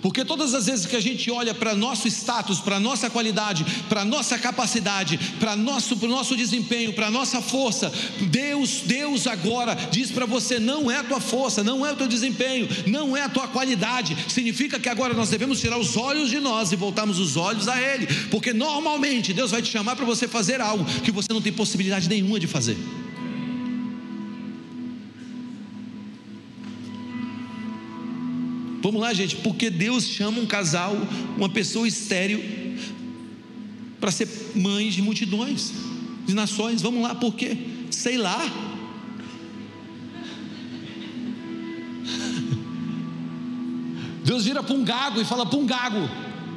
Porque todas as vezes que a gente olha para nosso status, para nossa qualidade, para nossa capacidade, para nosso, nosso desempenho, para nossa força, Deus, Deus agora diz para você: não é a tua força, não é o teu desempenho, não é a tua qualidade. Significa que agora nós devemos tirar os olhos de nós e voltarmos os olhos a Ele, porque normalmente Deus vai te chamar para você fazer algo que você não tem possibilidade nenhuma de fazer. Vamos lá, gente, porque Deus chama um casal, uma pessoa estéril, para ser mães de multidões, de nações. Vamos lá, por quê? Sei lá. Deus vira para um gago e fala para um gago,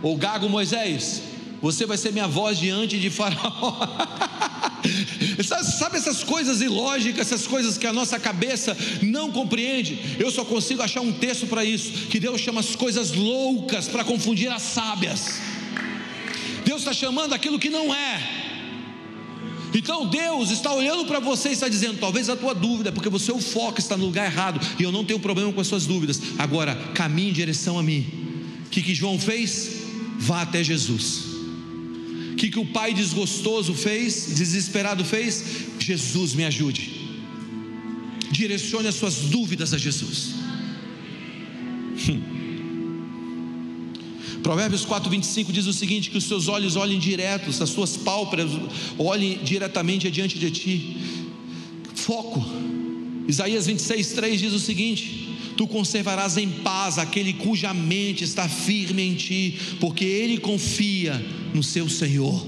ou gago Moisés, você vai ser minha voz diante de Faraó. Sabe essas coisas ilógicas, essas coisas que a nossa cabeça não compreende? Eu só consigo achar um texto para isso, que Deus chama as coisas loucas para confundir as sábias. Deus está chamando aquilo que não é. Então Deus está olhando para você e está dizendo: talvez a tua dúvida, porque você o foco está no lugar errado, e eu não tenho problema com as suas dúvidas. Agora, caminhe em direção a mim. O que, que João fez? Vá até Jesus. Que, que o pai desgostoso fez, desesperado fez? Jesus me ajude. Direcione as suas dúvidas a Jesus. Hum. Provérbios 4, 25 diz o seguinte: que os seus olhos olhem diretos, as suas pálpebras olhem diretamente adiante de ti. Foco. Isaías 26, 3 diz o seguinte: Tu conservarás em paz aquele cuja mente está firme em ti, porque ele confia no seu Senhor.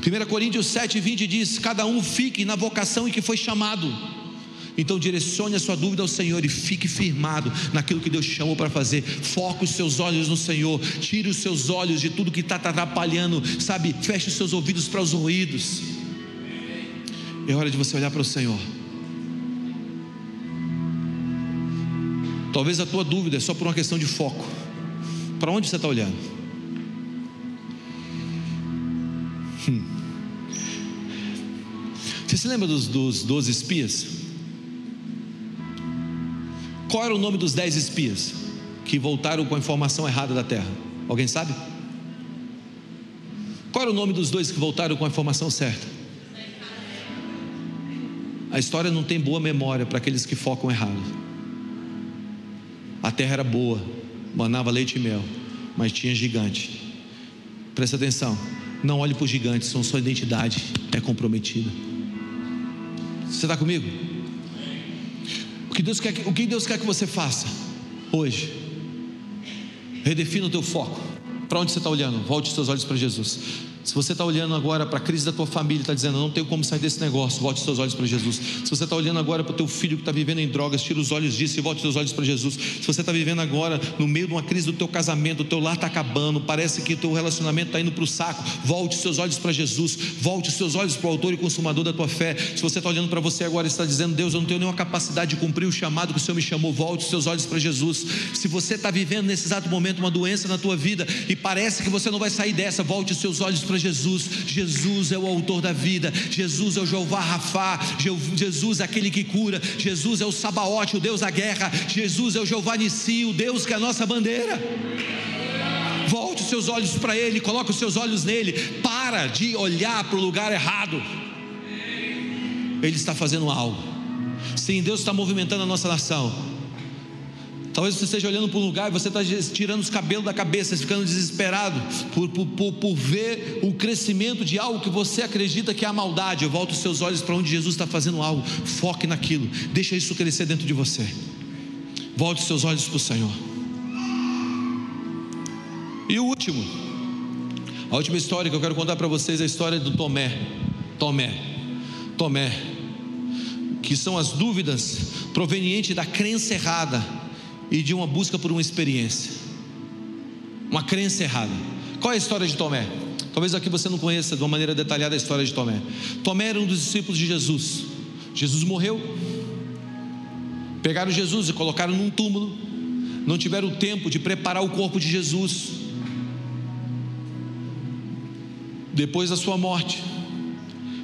1 Coríntios 7, 20 diz: Cada um fique na vocação em que foi chamado. Então direcione a sua dúvida ao Senhor e fique firmado naquilo que Deus chamou para fazer. Foque os seus olhos no Senhor. Tire os seus olhos de tudo que está te atrapalhando. Sabe, feche os seus ouvidos para os ruídos. É hora de você olhar para o Senhor. Talvez a tua dúvida é só por uma questão de foco. Para onde você está olhando? Hum. Você se lembra dos, dos 12 espias? Qual era o nome dos dez espias que voltaram com a informação errada da terra? Alguém sabe? Qual era o nome dos dois que voltaram com a informação certa? A história não tem boa memória para aqueles que focam errado. A terra era boa, manava leite e mel, mas tinha gigante. Presta atenção, não olhe para os gigantes, sua identidade é comprometida. Você está comigo? que Deus quer, o que Deus quer que você faça hoje? Redefina o teu foco. Para onde você está olhando? Volte seus olhos para Jesus. Se você está olhando agora para a crise da tua família, está dizendo, não tenho como sair desse negócio, volte seus olhos para Jesus. Se você está olhando agora para o teu filho que está vivendo em drogas, tira os olhos disso e volte seus olhos para Jesus. Se você está vivendo agora no meio de uma crise do teu casamento, o teu lar está acabando, parece que o teu relacionamento está indo para o saco, volte seus olhos para Jesus, volte seus olhos para o autor e consumador da tua fé. Se você está olhando para você agora e está dizendo, Deus, eu não tenho nenhuma capacidade de cumprir o chamado que o Senhor me chamou, volte seus olhos para Jesus. Se você está vivendo nesse exato momento uma doença na tua vida e parece que você não vai sair dessa, volte seus olhos para Jesus. Jesus é o autor da vida, Jesus é o Jeová Rafá, Jesus é aquele que cura, Jesus é o Sabaote, o Deus da guerra, Jesus é o Jeová Nissi, o Deus que é a nossa bandeira. Volte os seus olhos para Ele, coloque os seus olhos nele, para de olhar para o lugar errado. Ele está fazendo algo. Sim, Deus está movimentando a nossa nação. Talvez você esteja olhando para um lugar e você está tirando os cabelos da cabeça, ficando desesperado por, por, por, ver o crescimento de algo que você acredita que é a maldade. Eu volto os seus olhos para onde Jesus está fazendo algo. Foque naquilo. Deixa isso crescer dentro de você. Volte os seus olhos para o Senhor. E o último, a última história que eu quero contar para vocês é a história do Tomé. Tomé. Tomé. Que são as dúvidas provenientes da crença errada e de uma busca por uma experiência, uma crença errada. Qual é a história de Tomé? Talvez aqui você não conheça de uma maneira detalhada a história de Tomé. Tomé era um dos discípulos de Jesus. Jesus morreu. Pegaram Jesus e colocaram num túmulo. Não tiveram tempo de preparar o corpo de Jesus. Depois da sua morte,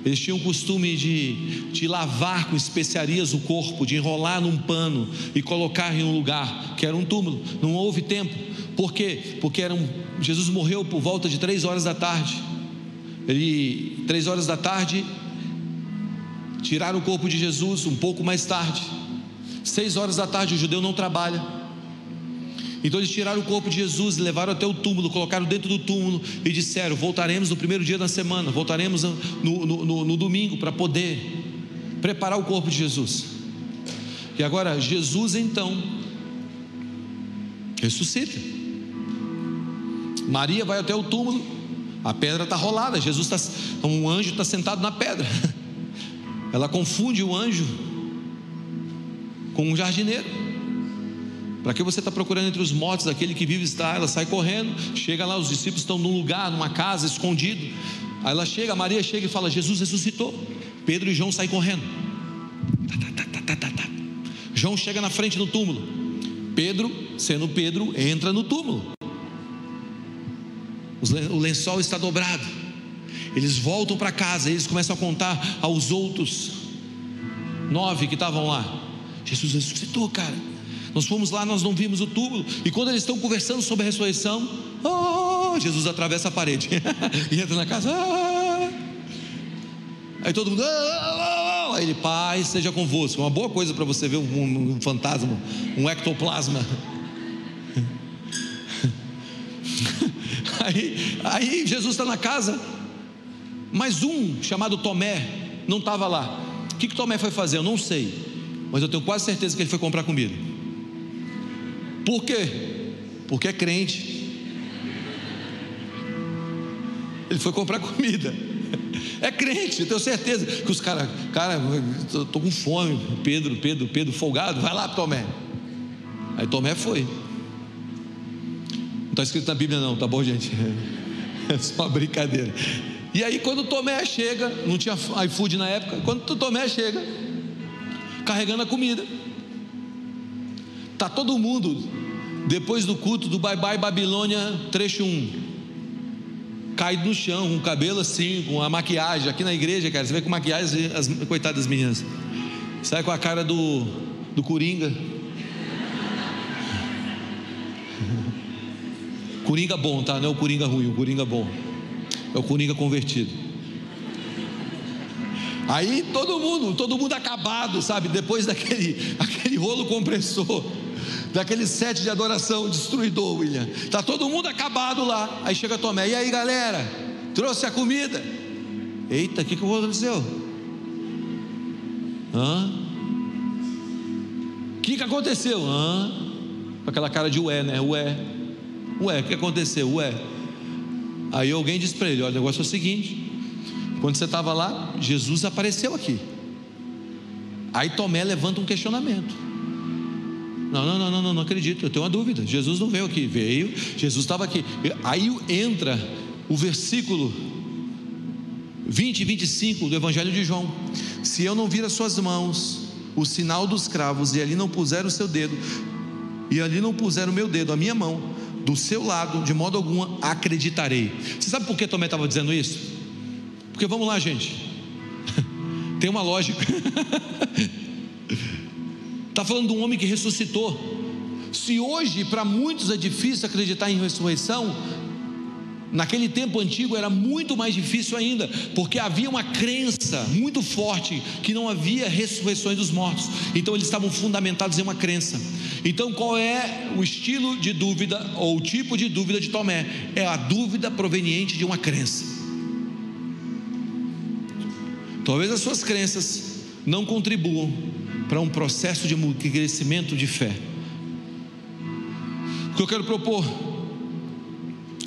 eles tinham o costume de, de lavar com especiarias o corpo, de enrolar num pano e colocar em um lugar que era um túmulo. Não houve tempo. Por quê? Porque um, Jesus morreu por volta de três horas da tarde. Ele, três horas da tarde, tiraram o corpo de Jesus um pouco mais tarde. Seis horas da tarde, o judeu não trabalha. Então eles tiraram o corpo de Jesus, levaram até o túmulo, colocaram dentro do túmulo e disseram: Voltaremos no primeiro dia da semana, voltaremos no, no, no, no domingo para poder preparar o corpo de Jesus. E agora, Jesus então Ressuscita. Maria vai até o túmulo, a pedra está rolada, Jesus está, um anjo está sentado na pedra. Ela confunde o anjo com um jardineiro. Para que você está procurando entre os mortos aquele que vive está? Ela sai correndo, chega lá, os discípulos estão num lugar, numa casa, escondido. Aí ela chega, Maria chega e fala: Jesus ressuscitou. Pedro e João saem correndo. Tá, tá, tá, João chega na frente do túmulo. Pedro, sendo Pedro, entra no túmulo. O lençol está dobrado. Eles voltam para casa, eles começam a contar aos outros nove que estavam lá. Jesus ressuscitou, cara. Nós fomos lá, nós não vimos o túmulo. E quando eles estão conversando sobre a ressurreição, oh, Jesus atravessa a parede e entra na casa. Oh. Aí todo mundo, oh, aí ele, Pai, seja convosco. Uma boa coisa para você ver um, um fantasma, um ectoplasma. Aí, aí Jesus está na casa, mas um chamado Tomé não estava lá. O que, que Tomé foi fazer? Eu não sei, mas eu tenho quase certeza que ele foi comprar comida. Por quê? Porque é crente. Ele foi comprar comida. É crente, eu tenho certeza que os caras, cara, estou com fome. Pedro, Pedro, Pedro, folgado, vai lá, Tomé. Aí Tomé foi. Não está escrito na Bíblia, não, tá bom, gente? É só uma brincadeira. E aí, quando Tomé chega, não tinha iFood na época, quando Tomé chega, carregando a comida, tá todo mundo, depois do culto do Bye Bye Babilônia, trecho 1, caído no chão, com o cabelo assim, com a maquiagem, aqui na igreja, cara, você vê com maquiagem, as coitadas minhas, sai com a cara do, do Coringa, Coringa bom, tá? Não é o Coringa ruim, o Coringa bom. É o Coringa convertido. Aí todo mundo, todo mundo acabado, sabe? Depois daquele aquele rolo compressor, daquele set de adoração destruidor, William. Tá todo mundo acabado lá. Aí chega Tomé. E aí, galera? Trouxe a comida? Eita, o que, que aconteceu? Hã? O que, que aconteceu? Hã? Com aquela cara de ué, né? Ué. Ué, o que aconteceu? Ué. Aí alguém disse para ele: Olha, o negócio é o seguinte: quando você estava lá, Jesus apareceu aqui. Aí Tomé levanta um questionamento. Não, não, não, não, não, acredito, eu tenho uma dúvida. Jesus não veio aqui, veio, Jesus estava aqui. Aí entra o versículo 20 e 25 do Evangelho de João: Se eu não vir as suas mãos, o sinal dos cravos, e ali não puser o seu dedo, e ali não puser o meu dedo, a minha mão, do seu lado, de modo algum acreditarei. Você sabe por que Tomé estava dizendo isso? Porque vamos lá, gente. Tem uma lógica. Está falando de um homem que ressuscitou. Se hoje para muitos é difícil acreditar em ressurreição, Naquele tempo antigo era muito mais difícil ainda, porque havia uma crença muito forte que não havia ressurreições dos mortos. Então eles estavam fundamentados em uma crença. Então qual é o estilo de dúvida ou o tipo de dúvida de Tomé? É a dúvida proveniente de uma crença. Talvez as suas crenças não contribuam para um processo de crescimento de fé. O que eu quero propor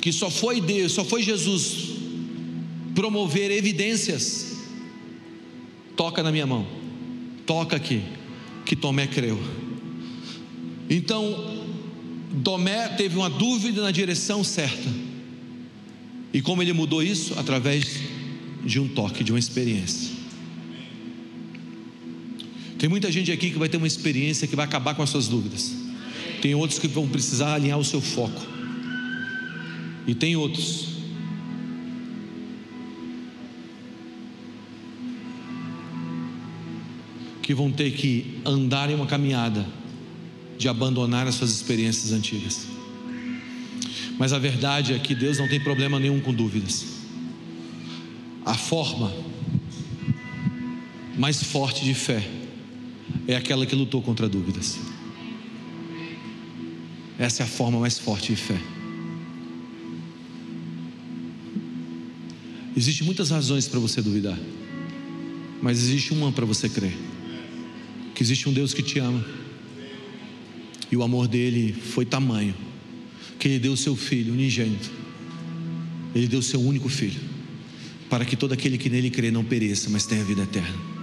que só foi Deus, só foi Jesus promover evidências. Toca na minha mão, toca aqui, que Tomé creu. Então, Tomé teve uma dúvida na direção certa. E como ele mudou isso? Através de um toque, de uma experiência. Tem muita gente aqui que vai ter uma experiência que vai acabar com as suas dúvidas. Tem outros que vão precisar alinhar o seu foco. E tem outros. Que vão ter que andar em uma caminhada de abandonar as suas experiências antigas. Mas a verdade é que Deus não tem problema nenhum com dúvidas. A forma mais forte de fé é aquela que lutou contra dúvidas. Essa é a forma mais forte de fé. Existem muitas razões para você duvidar, mas existe uma para você crer: que existe um Deus que te ama, e o amor dele foi tamanho que Ele deu o seu Filho unigênito, Ele deu o seu único Filho, para que todo aquele que nele crê não pereça, mas tenha vida eterna.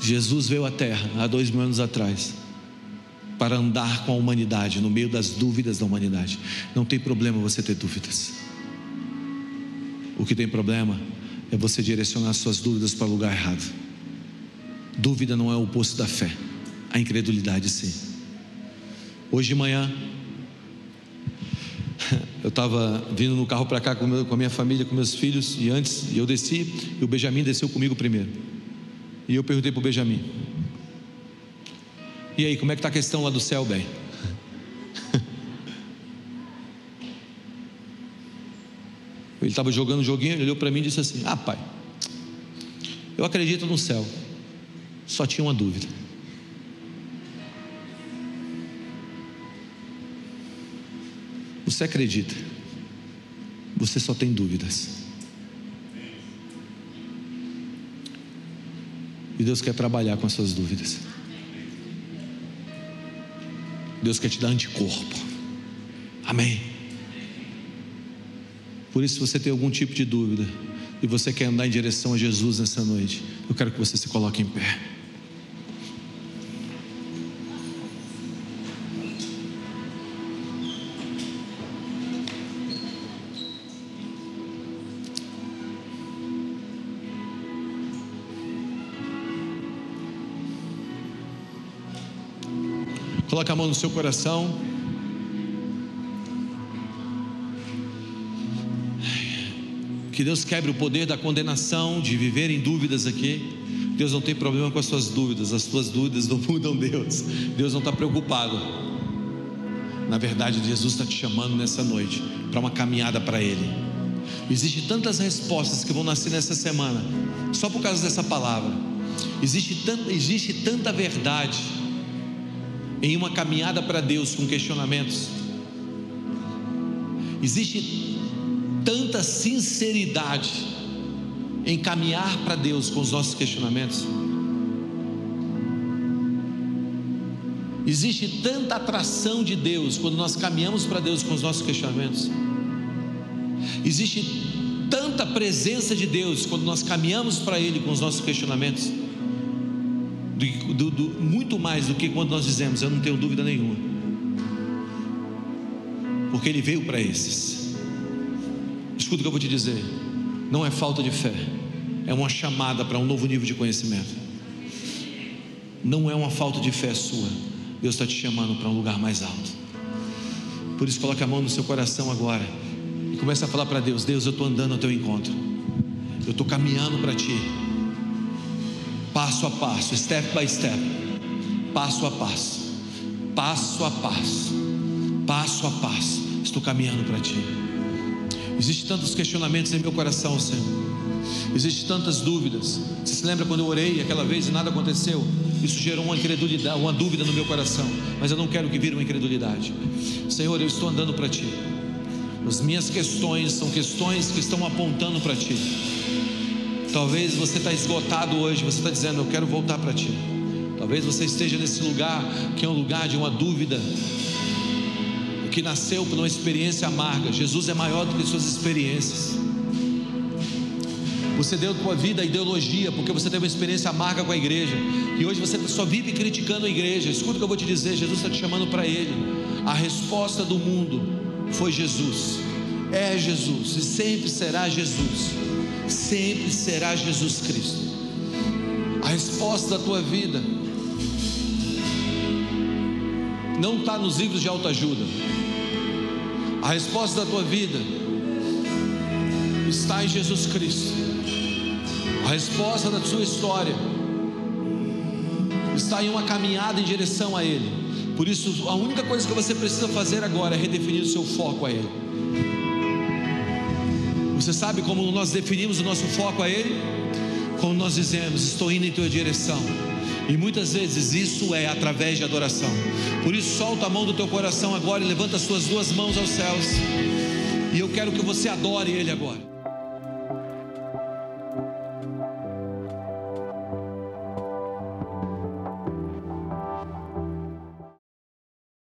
Jesus veio à Terra há dois mil anos atrás para andar com a humanidade, no meio das dúvidas da humanidade. Não tem problema você ter dúvidas. O que tem problema é você direcionar suas dúvidas para o lugar errado. Dúvida não é o oposto da fé, a incredulidade sim. Hoje de manhã, eu estava vindo no carro para cá com, a minha família, com meus filhos, e antes eu desci e o Benjamin desceu comigo primeiro. E eu perguntei para o Benjamin: E aí, como é que está a questão lá do céu, bem? Ele estava jogando um joguinho, ele olhou para mim e disse assim: Ah, pai, eu acredito no céu, só tinha uma dúvida. Você acredita, você só tem dúvidas. E Deus quer trabalhar com as suas dúvidas. Deus quer te dar anticorpo. Amém. Por isso, se você tem algum tipo de dúvida e você quer andar em direção a Jesus nessa noite, eu quero que você se coloque em pé. Coloque a mão no seu coração. Que Deus quebre o poder da condenação, de viver em dúvidas aqui. Deus não tem problema com as suas dúvidas, as suas dúvidas não mudam Deus. Deus não está preocupado. Na verdade, Jesus está te chamando nessa noite para uma caminhada para Ele. Existem tantas respostas que vão nascer nessa semana, só por causa dessa palavra. Existe, tanta, existe tanta verdade em uma caminhada para Deus com questionamentos. Existe tanta sinceridade em caminhar para Deus com os nossos questionamentos. Existe tanta atração de Deus quando nós caminhamos para Deus com os nossos questionamentos. Existe tanta presença de Deus quando nós caminhamos para Ele com os nossos questionamentos. Do, do, muito mais do que quando nós dizemos, eu não tenho dúvida nenhuma. Porque Ele veio para esses. Escuta o que eu vou te dizer. Não é falta de fé, é uma chamada para um novo nível de conhecimento. Não é uma falta de fé sua. Deus está te chamando para um lugar mais alto. Por isso, coloque a mão no seu coração agora e comece a falar para Deus: Deus, eu estou andando ao teu encontro. Eu estou caminhando para ti, passo a passo, step by step, passo a passo, passo a passo, passo a passo. Estou caminhando para ti. Existem tantos questionamentos em meu coração, Senhor. Existem tantas dúvidas. Você se lembra quando eu orei aquela vez e nada aconteceu? Isso gerou uma incredulidade, uma dúvida no meu coração. Mas eu não quero que vire uma incredulidade. Senhor, eu estou andando para Ti. As minhas questões são questões que estão apontando para Ti. Talvez você está esgotado hoje, você está dizendo, eu quero voltar para Ti. Talvez você esteja nesse lugar que é um lugar de uma dúvida, que nasceu por uma experiência amarga. Jesus é maior do que suas experiências. Você deu a tua vida a ideologia porque você teve uma experiência amarga com a igreja. E hoje você só vive criticando a igreja. Escuta o que eu vou te dizer: Jesus está te chamando para Ele. A resposta do mundo foi Jesus. É Jesus e sempre será Jesus. Sempre será Jesus Cristo. A resposta da tua vida não está nos livros de autoajuda. A resposta da tua vida está em Jesus Cristo. A resposta da sua história está em uma caminhada em direção a Ele. Por isso, a única coisa que você precisa fazer agora é redefinir o seu foco a Ele. Você sabe como nós definimos o nosso foco a Ele? Como nós dizemos: Estou indo em tua direção. E muitas vezes isso é através de adoração. Por isso, solta a mão do teu coração agora e levanta as suas duas mãos aos céus. E eu quero que você adore Ele agora.